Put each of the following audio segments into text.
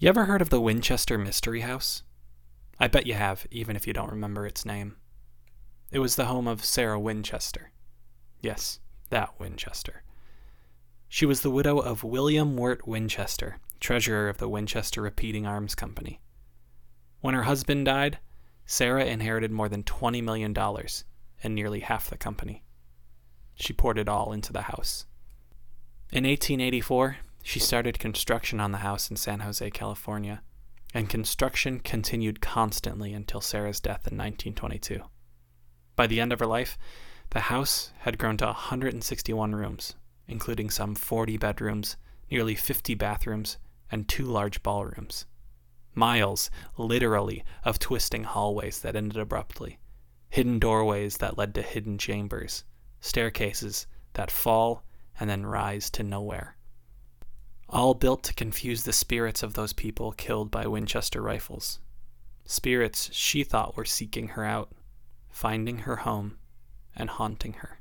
You ever heard of the Winchester Mystery House? I bet you have, even if you don't remember its name. It was the home of Sarah Winchester. Yes, that Winchester. She was the widow of William Wirt Winchester, treasurer of the Winchester Repeating Arms Company. When her husband died, Sarah inherited more than $20 million and nearly half the company. She poured it all into the house. In 1884, she started construction on the house in San Jose, California, and construction continued constantly until Sarah's death in 1922. By the end of her life, the house had grown to 161 rooms, including some 40 bedrooms, nearly 50 bathrooms, and two large ballrooms. Miles, literally, of twisting hallways that ended abruptly, hidden doorways that led to hidden chambers, staircases that fall and then rise to nowhere. All built to confuse the spirits of those people killed by Winchester rifles. Spirits she thought were seeking her out, finding her home, and haunting her.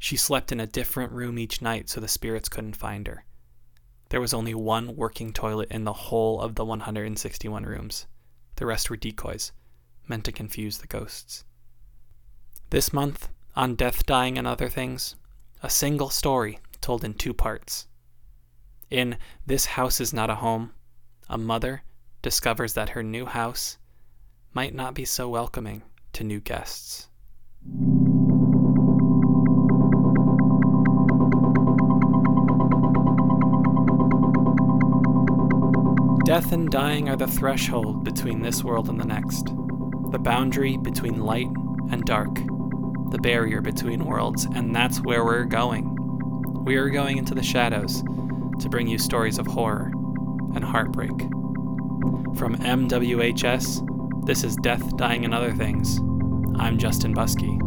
She slept in a different room each night so the spirits couldn't find her. There was only one working toilet in the whole of the 161 rooms. The rest were decoys, meant to confuse the ghosts. This month, on Death, Dying, and Other Things, a single story told in two parts. In This House is Not a Home, a mother discovers that her new house might not be so welcoming to new guests. Death and dying are the threshold between this world and the next, the boundary between light and dark, the barrier between worlds, and that's where we're going. We are going into the shadows to bring you stories of horror and heartbreak. From MWHS, this is Death, Dying, and Other Things. I'm Justin Buskey.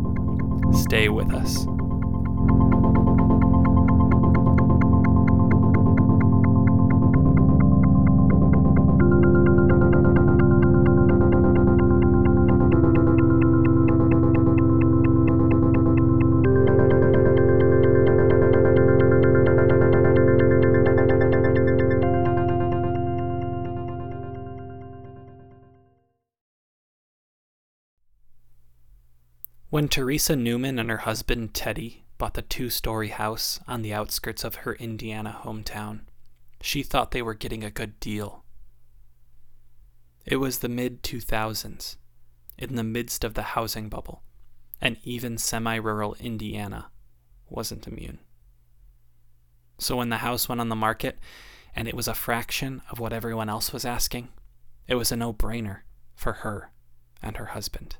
Stay with us. When Teresa Newman and her husband Teddy bought the two story house on the outskirts of her Indiana hometown, she thought they were getting a good deal. It was the mid 2000s, in the midst of the housing bubble, and even semi rural Indiana wasn't immune. So when the house went on the market and it was a fraction of what everyone else was asking, it was a no brainer for her and her husband.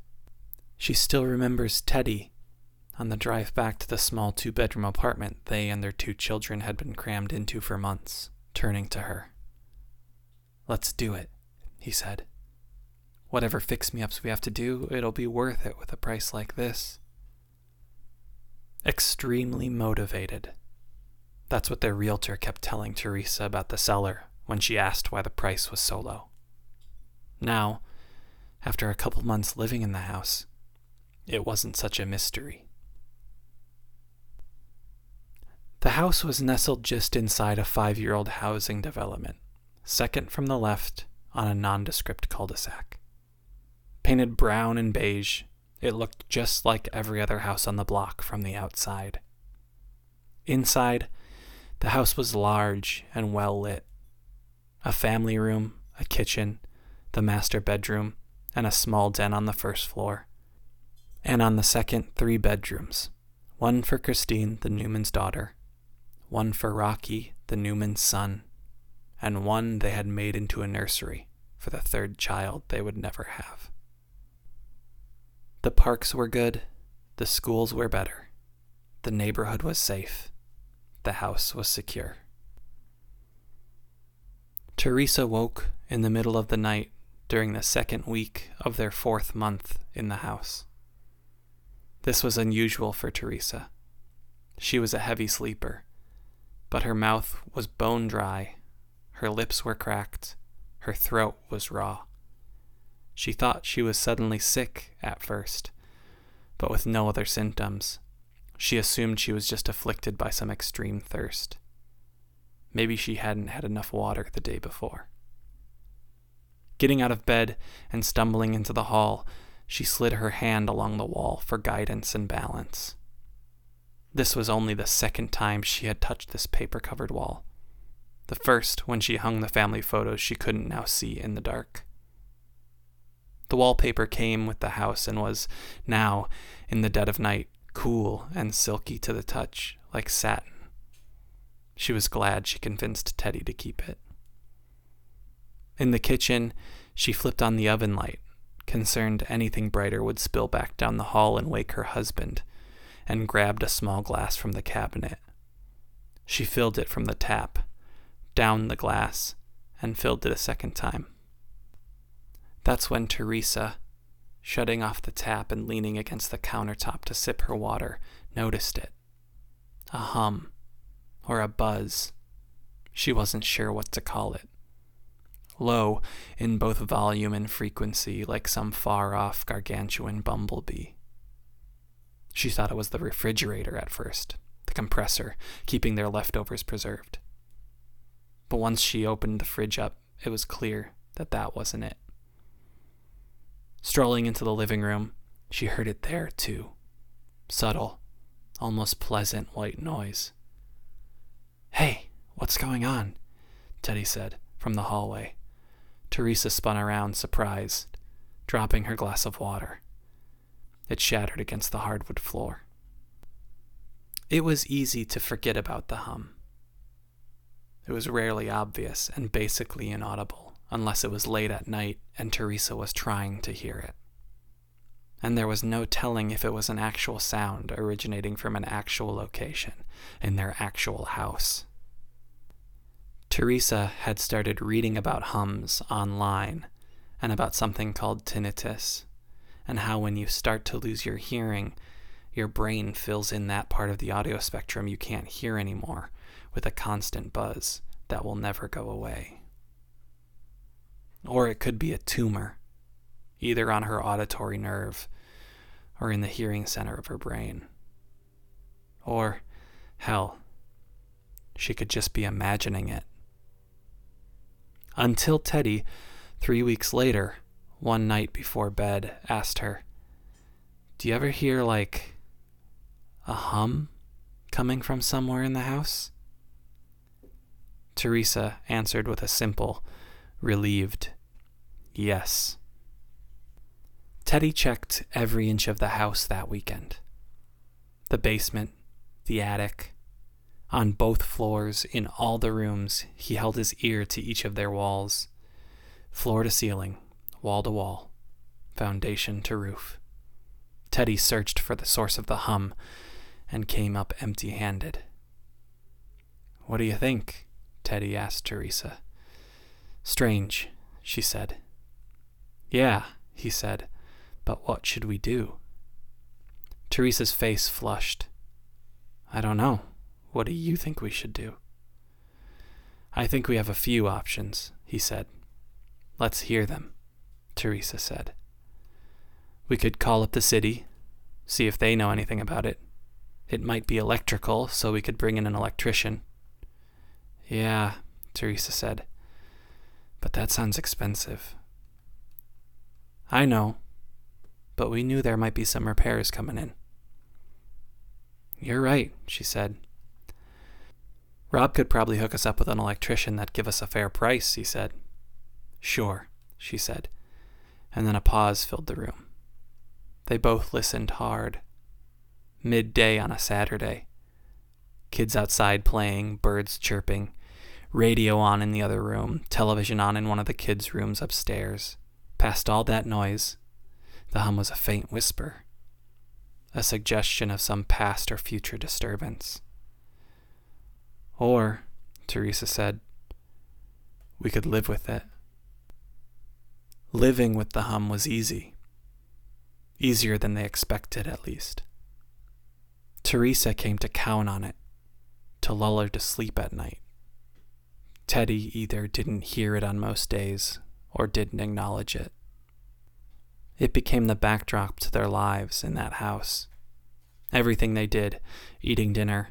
She still remembers Teddy on the drive back to the small two bedroom apartment they and their two children had been crammed into for months, turning to her. Let's do it, he said. Whatever fix me ups we have to do, it'll be worth it with a price like this. Extremely motivated. That's what their realtor kept telling Teresa about the seller when she asked why the price was so low. Now, after a couple months living in the house, it wasn't such a mystery. The house was nestled just inside a five year old housing development, second from the left on a nondescript cul de sac. Painted brown and beige, it looked just like every other house on the block from the outside. Inside, the house was large and well lit. A family room, a kitchen, the master bedroom, and a small den on the first floor and on the second, three bedrooms one for Christine, the Newman's daughter, one for Rocky, the Newman's son, and one they had made into a nursery for the third child they would never have. The parks were good, the schools were better, the neighborhood was safe, the house was secure. Teresa woke in the middle of the night during the second week of their fourth month in the house. This was unusual for Teresa. She was a heavy sleeper, but her mouth was bone dry, her lips were cracked, her throat was raw. She thought she was suddenly sick at first, but with no other symptoms. She assumed she was just afflicted by some extreme thirst. Maybe she hadn't had enough water the day before. Getting out of bed and stumbling into the hall, she slid her hand along the wall for guidance and balance. This was only the second time she had touched this paper covered wall. The first when she hung the family photos she couldn't now see in the dark. The wallpaper came with the house and was now, in the dead of night, cool and silky to the touch, like satin. She was glad she convinced Teddy to keep it. In the kitchen, she flipped on the oven light, concerned anything brighter would spill back down the hall and wake her husband, and grabbed a small glass from the cabinet. She filled it from the tap, downed the glass, and filled it a second time. That's when Teresa, shutting off the tap and leaning against the countertop to sip her water, noticed it. A hum, or a buzz. She wasn't sure what to call it. Low in both volume and frequency, like some far off gargantuan bumblebee. She thought it was the refrigerator at first, the compressor, keeping their leftovers preserved. But once she opened the fridge up, it was clear that that wasn't it. Strolling into the living room, she heard it there, too. Subtle, almost pleasant white noise. Hey, what's going on? Teddy said from the hallway. Teresa spun around, surprised, dropping her glass of water. It shattered against the hardwood floor. It was easy to forget about the hum. It was rarely obvious and basically inaudible, unless it was late at night and Teresa was trying to hear it. And there was no telling if it was an actual sound originating from an actual location in their actual house. Teresa had started reading about hums online and about something called tinnitus, and how when you start to lose your hearing, your brain fills in that part of the audio spectrum you can't hear anymore with a constant buzz that will never go away. Or it could be a tumor, either on her auditory nerve or in the hearing center of her brain. Or, hell, she could just be imagining it. Until Teddy, three weeks later, one night before bed, asked her, Do you ever hear like a hum coming from somewhere in the house? Teresa answered with a simple, relieved yes. Teddy checked every inch of the house that weekend the basement, the attic, on both floors, in all the rooms, he held his ear to each of their walls, floor to ceiling, wall to wall, foundation to roof. Teddy searched for the source of the hum and came up empty handed. What do you think? Teddy asked Teresa. Strange, she said. Yeah, he said, but what should we do? Teresa's face flushed. I don't know. What do you think we should do? I think we have a few options, he said. Let's hear them, Teresa said. We could call up the city, see if they know anything about it. It might be electrical, so we could bring in an electrician. Yeah, Teresa said. But that sounds expensive. I know, but we knew there might be some repairs coming in. You're right, she said. Rob could probably hook us up with an electrician that'd give us a fair price, he said. Sure, she said, and then a pause filled the room. They both listened hard. Midday on a Saturday. Kids outside playing, birds chirping, radio on in the other room, television on in one of the kids' rooms upstairs. Past all that noise, the hum was a faint whisper, a suggestion of some past or future disturbance. Or, Teresa said, we could live with it. Living with the hum was easy. Easier than they expected, at least. Teresa came to count on it, to lull her to sleep at night. Teddy either didn't hear it on most days or didn't acknowledge it. It became the backdrop to their lives in that house. Everything they did, eating dinner,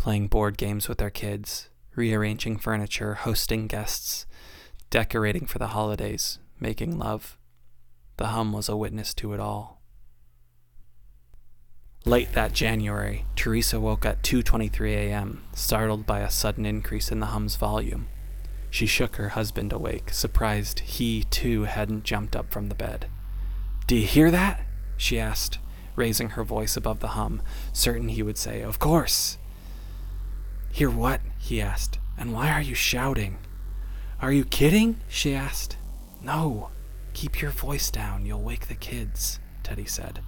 playing board games with their kids, rearranging furniture, hosting guests, decorating for the holidays, making love. The hum was a witness to it all. Late that January, Teresa woke at 2:23 a.m., startled by a sudden increase in the hum's volume. She shook her husband awake, surprised he too hadn't jumped up from the bed. Do you hear that? she asked, raising her voice above the hum, certain he would say, Of course. Hear what? he asked. And why are you shouting? Are you kidding? she asked. No. Keep your voice down. You'll wake the kids, Teddy said.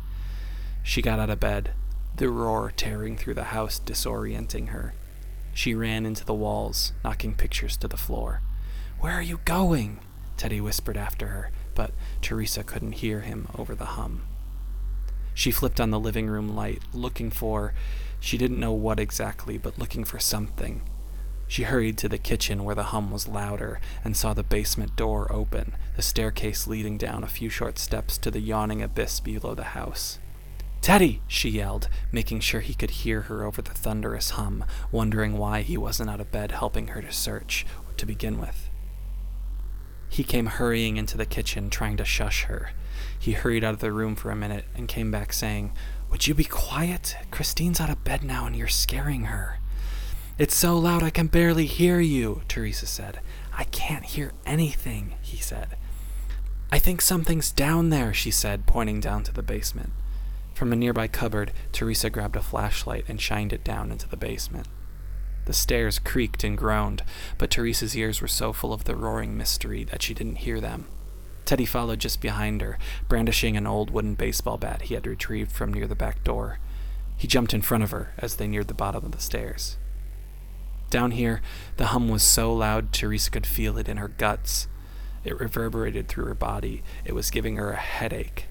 She got out of bed, the roar tearing through the house, disorienting her. She ran into the walls, knocking pictures to the floor. Where are you going? Teddy whispered after her, but Teresa couldn't hear him over the hum. She flipped on the living room light, looking for, she didn't know what exactly, but looking for something. She hurried to the kitchen where the hum was louder and saw the basement door open, the staircase leading down a few short steps to the yawning abyss below the house. Teddy! she yelled, making sure he could hear her over the thunderous hum, wondering why he wasn't out of bed helping her to search, to begin with. He came hurrying into the kitchen, trying to shush her. He hurried out of the room for a minute and came back saying, Would you be quiet? Christine's out of bed now and you're scaring her. It's so loud I can barely hear you, Teresa said. I can't hear anything, he said. I think something's down there, she said, pointing down to the basement. From a nearby cupboard, Teresa grabbed a flashlight and shined it down into the basement. The stairs creaked and groaned, but Teresa's ears were so full of the roaring mystery that she didn't hear them. Teddy followed just behind her, brandishing an old wooden baseball bat he had retrieved from near the back door. He jumped in front of her as they neared the bottom of the stairs. Down here, the hum was so loud Teresa could feel it in her guts. It reverberated through her body. It was giving her a headache.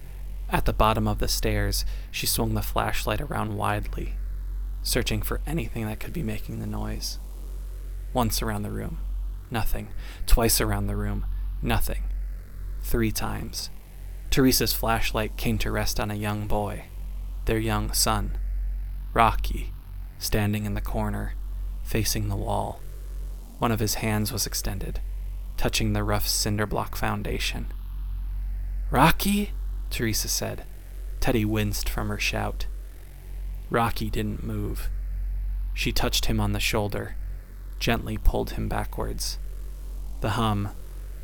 At the bottom of the stairs, she swung the flashlight around widely, searching for anything that could be making the noise. Once around the room, nothing. Twice around the room, nothing. Three times. Teresa's flashlight came to rest on a young boy, their young son, Rocky, standing in the corner, facing the wall. One of his hands was extended, touching the rough cinder block foundation. Rocky? Teresa said. Teddy winced from her shout. Rocky didn't move. She touched him on the shoulder, gently pulled him backwards. The hum,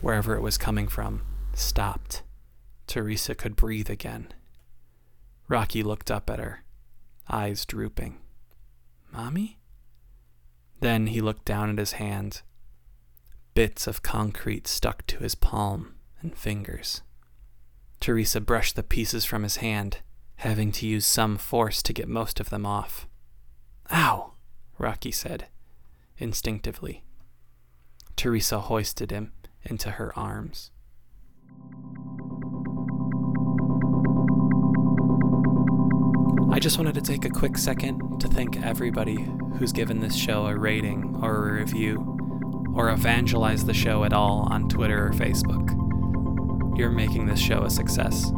wherever it was coming from, stopped. Teresa could breathe again. Rocky looked up at her, eyes drooping. Mommy? Then he looked down at his hand. Bits of concrete stuck to his palm and fingers. Teresa brushed the pieces from his hand, having to use some force to get most of them off. Ow, Rocky said, instinctively. Teresa hoisted him into her arms. I just wanted to take a quick second to thank everybody who's given this show a rating or a review, or evangelized the show at all on Twitter or Facebook. You're making this show a success.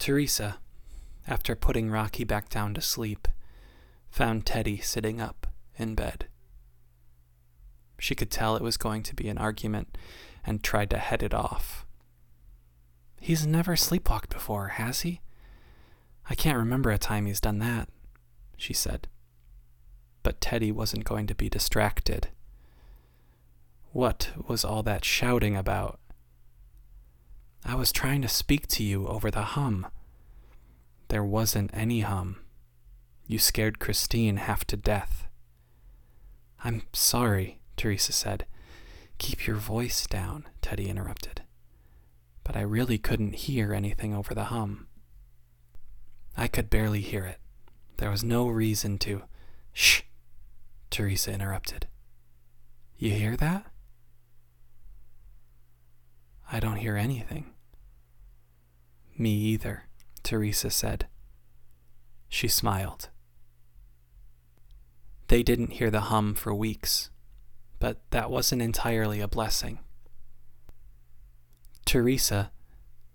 Teresa, after putting Rocky back down to sleep, found Teddy sitting up in bed. She could tell it was going to be an argument and tried to head it off. He's never sleepwalked before, has he? I can't remember a time he's done that, she said. But Teddy wasn't going to be distracted. What was all that shouting about? I was trying to speak to you over the hum. There wasn't any hum. You scared Christine half to death. I'm sorry, Teresa said. Keep your voice down, Teddy interrupted. But I really couldn't hear anything over the hum. I could barely hear it. There was no reason to. Shh! Teresa interrupted. You hear that? I don't hear anything. Me either, Teresa said. She smiled. They didn't hear the hum for weeks, but that wasn't entirely a blessing. Teresa,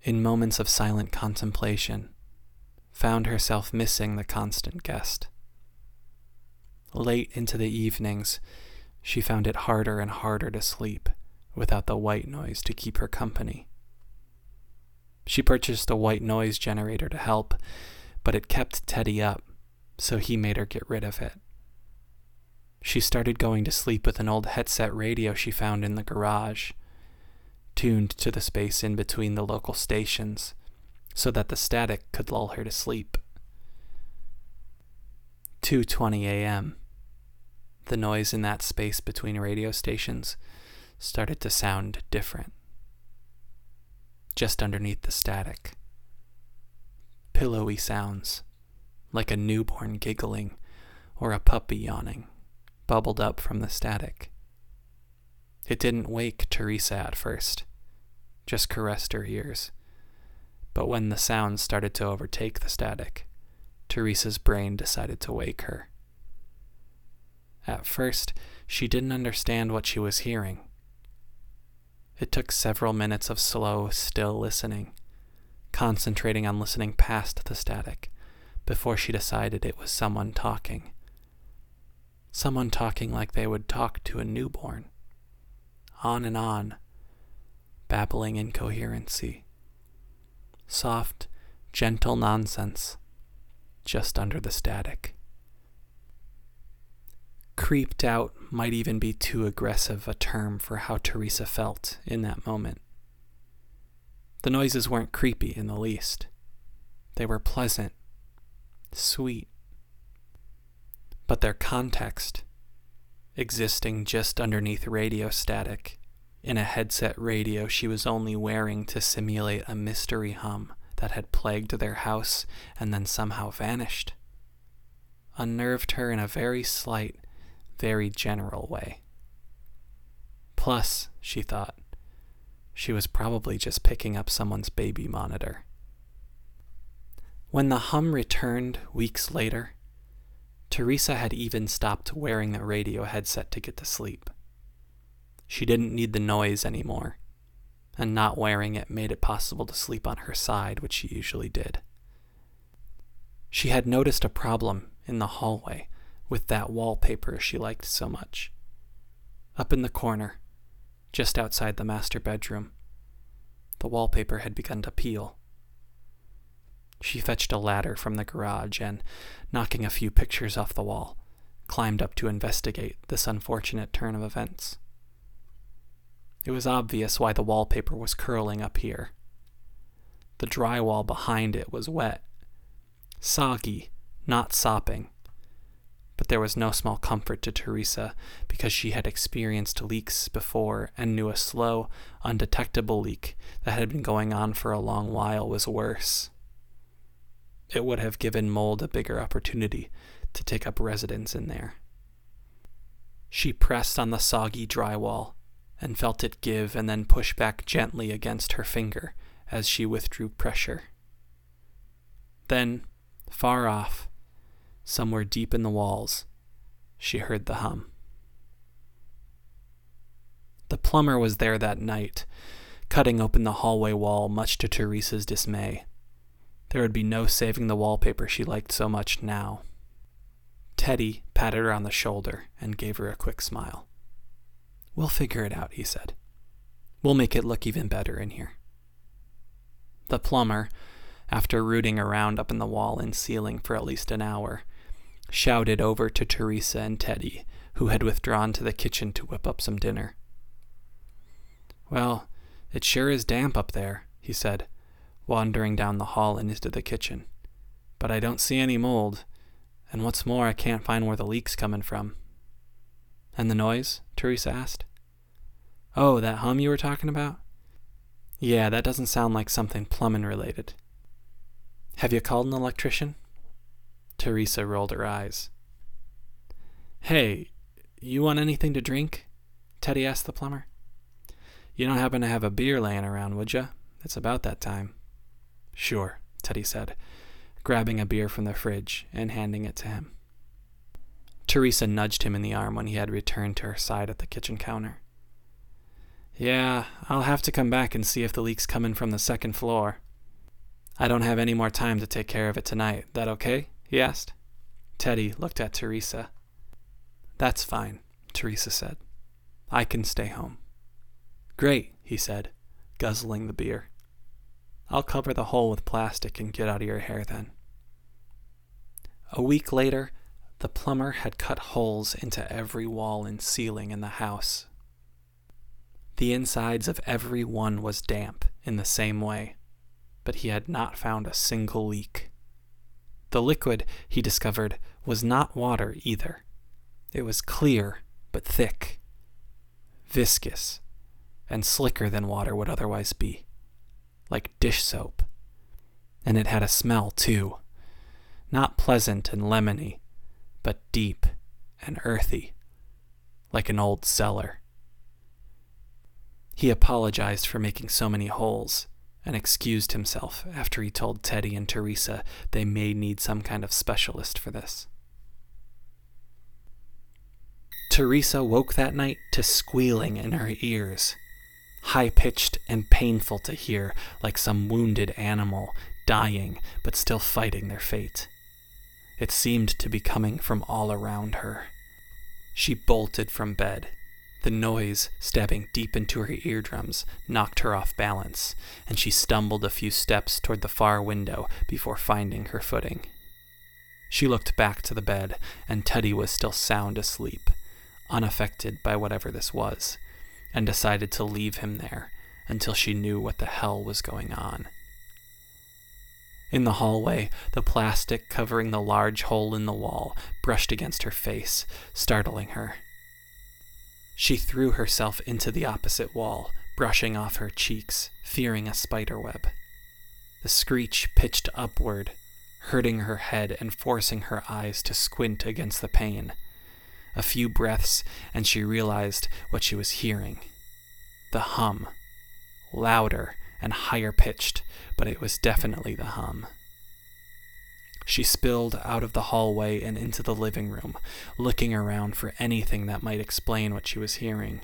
in moments of silent contemplation, found herself missing the constant guest. Late into the evenings, she found it harder and harder to sleep without the white noise to keep her company. She purchased a white noise generator to help, but it kept Teddy up, so he made her get rid of it. She started going to sleep with an old headset radio she found in the garage, tuned to the space in between the local stations so that the static could lull her to sleep. 2:20 a.m. The noise in that space between radio stations started to sound different. Just underneath the static. Pillowy sounds, like a newborn giggling or a puppy yawning, bubbled up from the static. It didn't wake Teresa at first, just caressed her ears. But when the sounds started to overtake the static, Teresa's brain decided to wake her. At first, she didn't understand what she was hearing. It took several minutes of slow, still listening, concentrating on listening past the static, before she decided it was someone talking. Someone talking like they would talk to a newborn. On and on, babbling incoherency. Soft, gentle nonsense, just under the static. Creeped out might even be too aggressive a term for how Teresa felt in that moment. The noises weren't creepy in the least. They were pleasant, sweet. But their context, existing just underneath radio static, in a headset radio she was only wearing to simulate a mystery hum that had plagued their house and then somehow vanished, unnerved her in a very slight, very general way. Plus, she thought, she was probably just picking up someone's baby monitor. When the hum returned weeks later, Teresa had even stopped wearing the radio headset to get to sleep. She didn't need the noise anymore, and not wearing it made it possible to sleep on her side, which she usually did. She had noticed a problem in the hallway with that wallpaper she liked so much. Up in the corner, just outside the master bedroom, the wallpaper had begun to peel. She fetched a ladder from the garage and, knocking a few pictures off the wall, climbed up to investigate this unfortunate turn of events. It was obvious why the wallpaper was curling up here. The drywall behind it was wet, soggy, not sopping, but there was no small comfort to Teresa because she had experienced leaks before and knew a slow, undetectable leak that had been going on for a long while was worse. It would have given mold a bigger opportunity to take up residence in there. She pressed on the soggy drywall and felt it give and then push back gently against her finger as she withdrew pressure. Then, far off, somewhere deep in the walls, she heard the hum. The plumber was there that night, cutting open the hallway wall, much to Teresa's dismay. There would be no saving the wallpaper she liked so much now. Teddy patted her on the shoulder and gave her a quick smile. We'll figure it out, he said. We'll make it look even better in here. The plumber, after rooting around up in the wall and ceiling for at least an hour, shouted over to Teresa and Teddy, who had withdrawn to the kitchen to whip up some dinner. Well, it sure is damp up there, he said, wandering down the hall and into the kitchen. But I don't see any mold, and what's more, I can't find where the leak's coming from. And the noise? Teresa asked. Oh, that hum you were talking about? Yeah, that doesn't sound like something plumbing related. Have you called an electrician? Teresa rolled her eyes. Hey, you want anything to drink? Teddy asked the plumber. You don't happen to have a beer laying around, would you? It's about that time. Sure, Teddy said, grabbing a beer from the fridge and handing it to him. Teresa nudged him in the arm when he had returned to her side at the kitchen counter. Yeah, I'll have to come back and see if the leak's coming from the second floor. I don't have any more time to take care of it tonight. That okay? He asked. Teddy looked at Teresa. That's fine, Teresa said. I can stay home. Great, he said, guzzling the beer. I'll cover the hole with plastic and get out of your hair then. A week later, the plumber had cut holes into every wall and ceiling in the house. The insides of every one was damp in the same way, but he had not found a single leak. The liquid, he discovered, was not water either. It was clear, but thick, viscous, and slicker than water would otherwise be, like dish soap. And it had a smell, too. Not pleasant and lemony, but deep and earthy, like an old cellar. He apologized for making so many holes and excused himself after he told Teddy and Teresa they may need some kind of specialist for this. Teresa woke that night to squealing in her ears, high pitched and painful to hear, like some wounded animal dying but still fighting their fate. It seemed to be coming from all around her. She bolted from bed. The noise, stabbing deep into her eardrums, knocked her off balance, and she stumbled a few steps toward the far window before finding her footing. She looked back to the bed, and Teddy was still sound asleep, unaffected by whatever this was, and decided to leave him there until she knew what the hell was going on. In the hallway, the plastic covering the large hole in the wall brushed against her face, startling her. She threw herself into the opposite wall, brushing off her cheeks, fearing a spider web. The screech pitched upward, hurting her head and forcing her eyes to squint against the pain. A few breaths, and she realized what she was hearing. The hum. Louder and higher pitched, but it was definitely the hum. She spilled out of the hallway and into the living room, looking around for anything that might explain what she was hearing.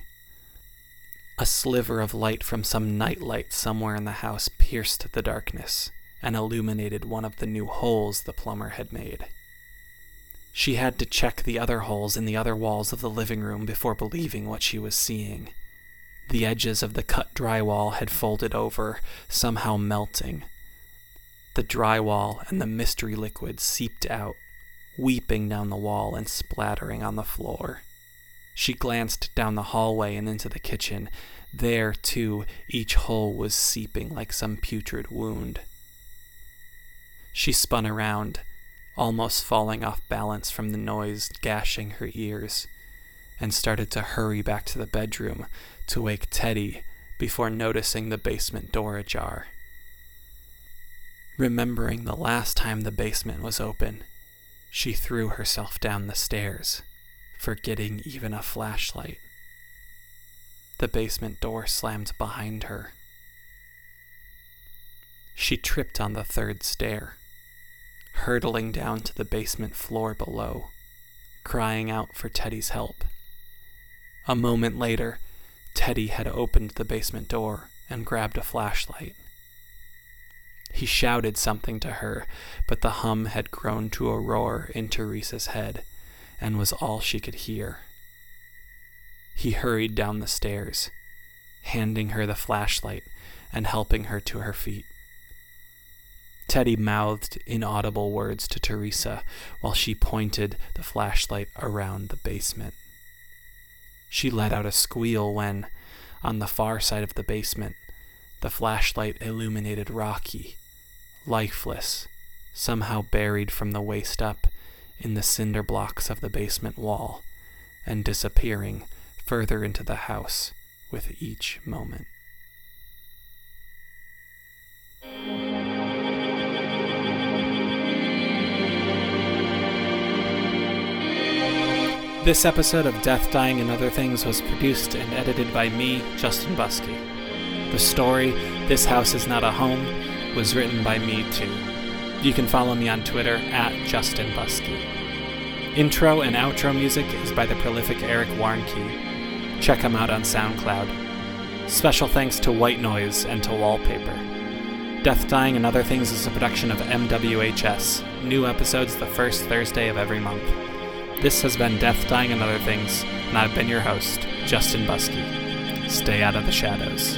A sliver of light from some nightlight somewhere in the house pierced the darkness and illuminated one of the new holes the plumber had made. She had to check the other holes in the other walls of the living room before believing what she was seeing. The edges of the cut drywall had folded over, somehow melting. The drywall and the mystery liquid seeped out, weeping down the wall and splattering on the floor. She glanced down the hallway and into the kitchen. There, too, each hole was seeping like some putrid wound. She spun around, almost falling off balance from the noise gashing her ears, and started to hurry back to the bedroom to wake Teddy before noticing the basement door ajar. Remembering the last time the basement was open, she threw herself down the stairs, forgetting even a flashlight. The basement door slammed behind her. She tripped on the third stair, hurtling down to the basement floor below, crying out for Teddy's help. A moment later, Teddy had opened the basement door and grabbed a flashlight. He shouted something to her, but the hum had grown to a roar in Teresa's head and was all she could hear. He hurried down the stairs, handing her the flashlight and helping her to her feet. Teddy mouthed inaudible words to Teresa while she pointed the flashlight around the basement. She let out a squeal when, on the far side of the basement, the flashlight illuminated Rocky, lifeless, somehow buried from the waist up in the cinder blocks of the basement wall, and disappearing further into the house with each moment. This episode of Death, Dying, and Other Things was produced and edited by me, Justin Buskey. The story, This House Is Not a Home, was written by me too. You can follow me on Twitter at Justin Buskey. Intro and outro music is by the prolific Eric Warnke. Check him out on SoundCloud. Special thanks to White Noise and to Wallpaper. Death Dying and Other Things is a production of MWHS. New episodes the first Thursday of every month. This has been Death Dying and Other Things, and I've been your host, Justin Buskey. Stay out of the shadows.